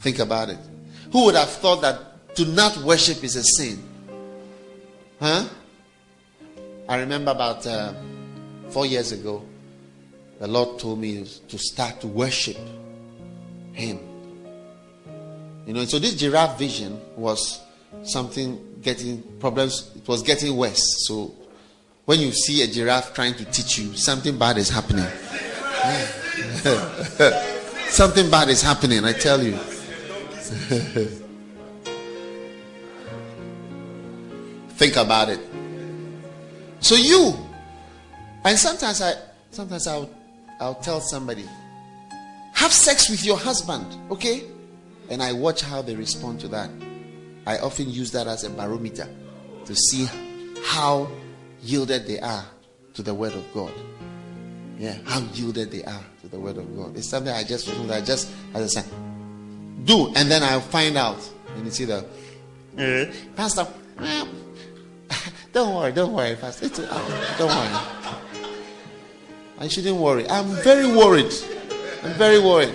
Think about it. Who would have thought that to not worship is a sin? Huh? I remember about uh, four years ago, the Lord told me to start to worship Him. You know, so this giraffe vision was something getting problems, it was getting worse. So when you see a giraffe trying to teach you, something bad is happening. something bad is happening, I tell you. Think about it. So you, and sometimes I, sometimes I'll, I'll tell somebody, have sex with your husband, okay? And I watch how they respond to that. I often use that as a barometer to see how yielded they are to the word of God. Yeah, how yielded they are to the word of God. It's something I just I just as I say, do, and then I'll find out. And you see the uh, pastor. Don't worry, don't worry, Pastor. It's, uh, don't worry. I shouldn't worry. I'm very worried. I'm very worried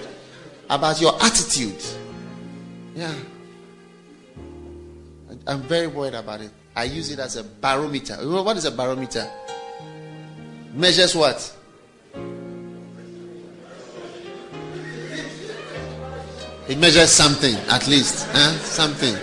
about your attitude. Yeah. I'm very worried about it. I use it as a barometer. What is a barometer? Measures what? It measures something, at least. Huh? Something.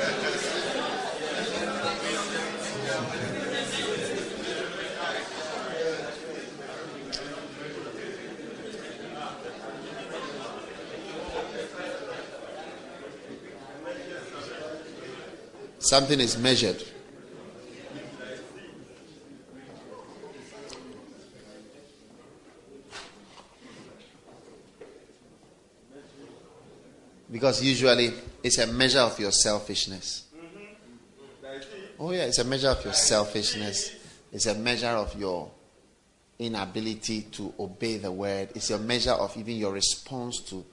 Something is measured. Because usually it's a measure of your selfishness. Oh, yeah, it's a measure of your selfishness. It's a measure of your inability to obey the word. It's a measure of even your response to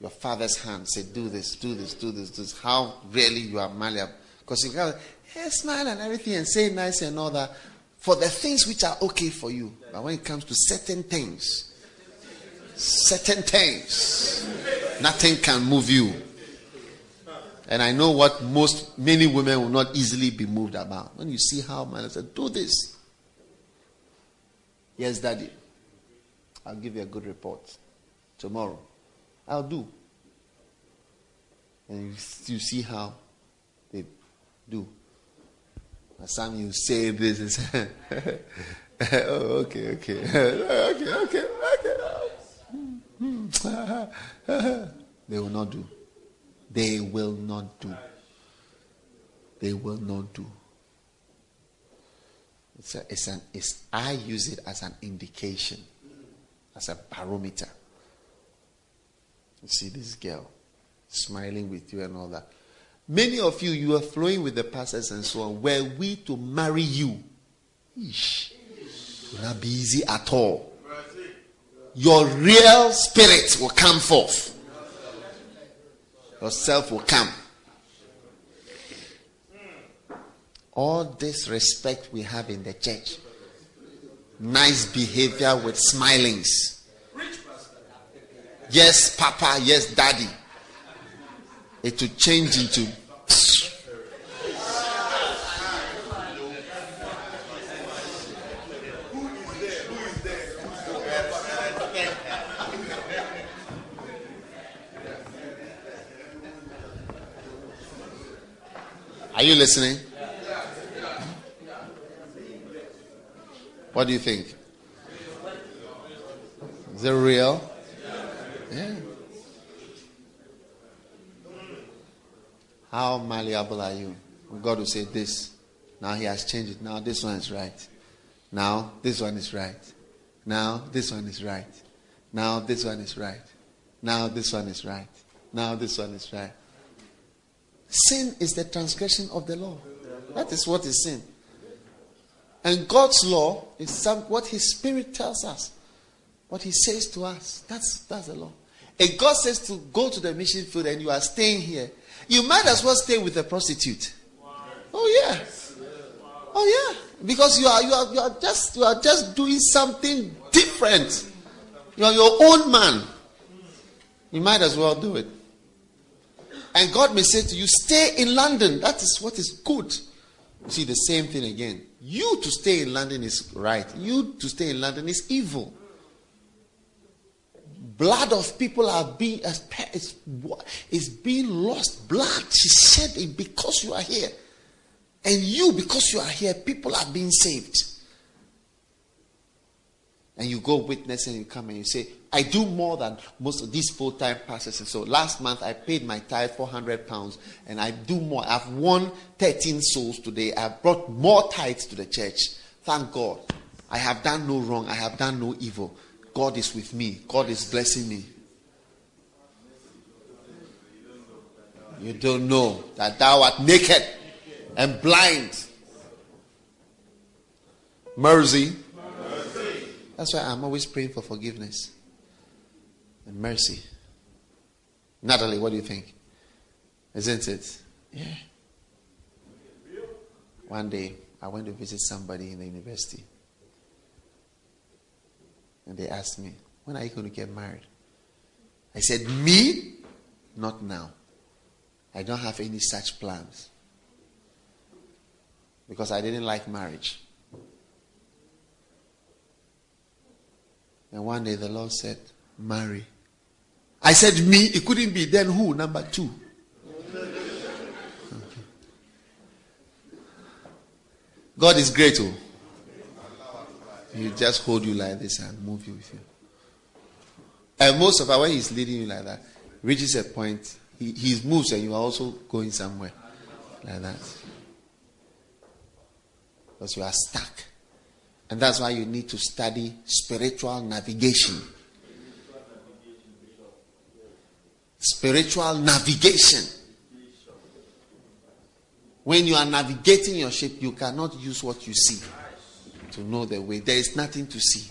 your father's hand. Say, do this, do this, do this, do this. How really you are malleable. Because you can hey, smile and everything and say nice and all that for the things which are okay for you. But when it comes to certain things, certain things, nothing can move you. And I know what most many women will not easily be moved about. When you see how man said, do this. Yes, daddy. I'll give you a good report tomorrow. I'll do. And you, you see how they do. Some you say this and oh, okay, okay, okay, okay, okay. they will not do. They will not do. They will not do. It's, a, it's an, it's, I use it as an indication, as a barometer. You see this girl smiling with you and all that. Many of you, you are flowing with the pastors and so on. Were we to marry you, Ish, it will not be easy at all. Your real spirit will come forth. Yourself will come. All this respect we have in the church, nice behavior with smilings. Yes, Papa, yes, Daddy it will change into Are you listening? What do you think? Is it real? Yeah. How malleable are you? God will say this. Now he has changed it. Now this one is right. Now this one is right. Now this one is right. Now this one is right. Now this one is right. Now this one is right. Sin is the transgression of the law. That is what is sin. And God's law is some, what His Spirit tells us, what He says to us. That's, that's the law. If God says to go to the mission field and you are staying here, you might as well stay with a prostitute. Oh yeah. Oh yeah. Because you are you are you are just you are just doing something different. You are your own man. You might as well do it. And God may say to you, stay in London. That is what is good. See the same thing again. You to stay in London is right. You to stay in London is evil blood of people are being is, is being lost. Blood is shedding because you are here. And you, because you are here, people are being saved. And you go witness and you come and you say, I do more than most of these full time pastors. And so last month I paid my tithe 400 pounds and I do more. I've won 13 souls today. I've brought more tithes to the church. Thank God. I have done no wrong. I have done no evil. God is with me. God is blessing me. You don't know that thou art naked and blind. Mercy. That's why I'm always praying for forgiveness and mercy. Natalie, what do you think? Isn't it? Yeah. One day, I went to visit somebody in the university. And they asked me, When are you going to get married? I said, Me? Not now. I don't have any such plans. Because I didn't like marriage. And one day the Lord said, Marry. I said, Me? It couldn't be. Then who? Number two. God is great. Oh. He just hold you like this and move you with you. And most of our when he's leading you like that, reaches a point, he, he moves and you are also going somewhere. Like that. Because you are stuck. And that's why you need to study spiritual navigation. spiritual navigation. When you are navigating your ship, you cannot use what you see to know the way. There is nothing to see.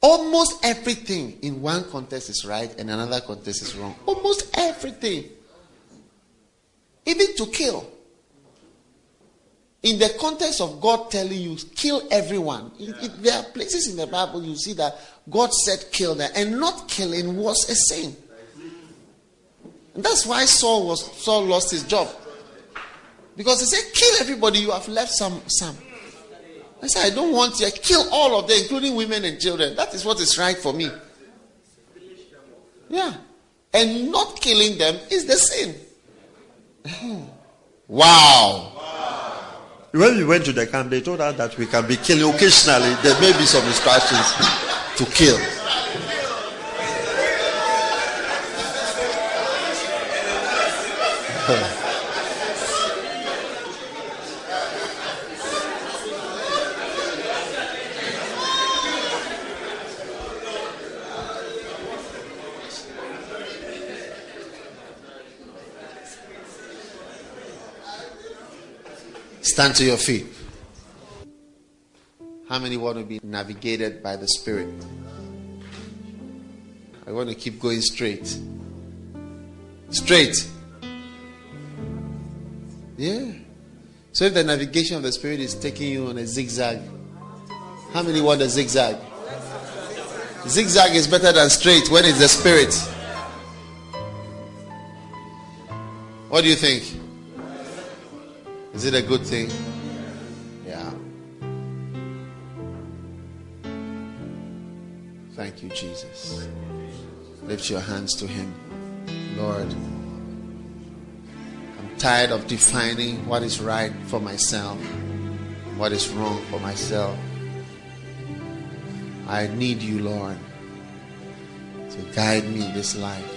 Almost everything in one context is right and another context is wrong. Almost everything. Even to kill. In the context of God telling you, kill everyone. It, it, there are places in the Bible you see that God said kill them, and not killing was a sin. And that's why Saul was Saul lost his job. Because he said, kill everybody, you have left some some. I said, I don't want you. Kill all of them, including women and children. That is what is right for me. Yeah. And not killing them is the sin. wow. When we went to the camp, they told us that we can be killing occasionally. There may be some instructions to kill. Stand to your feet. How many want to be navigated by the Spirit? I want to keep going straight. Straight. Yeah. So if the navigation of the Spirit is taking you on a zigzag, how many want a zigzag? Zigzag is better than straight when it's the Spirit. What do you think? Is it a good thing? Yeah. Thank you, Jesus. Lift your hands to Him. Lord, I'm tired of defining what is right for myself, what is wrong for myself. I need you, Lord, to guide me in this life.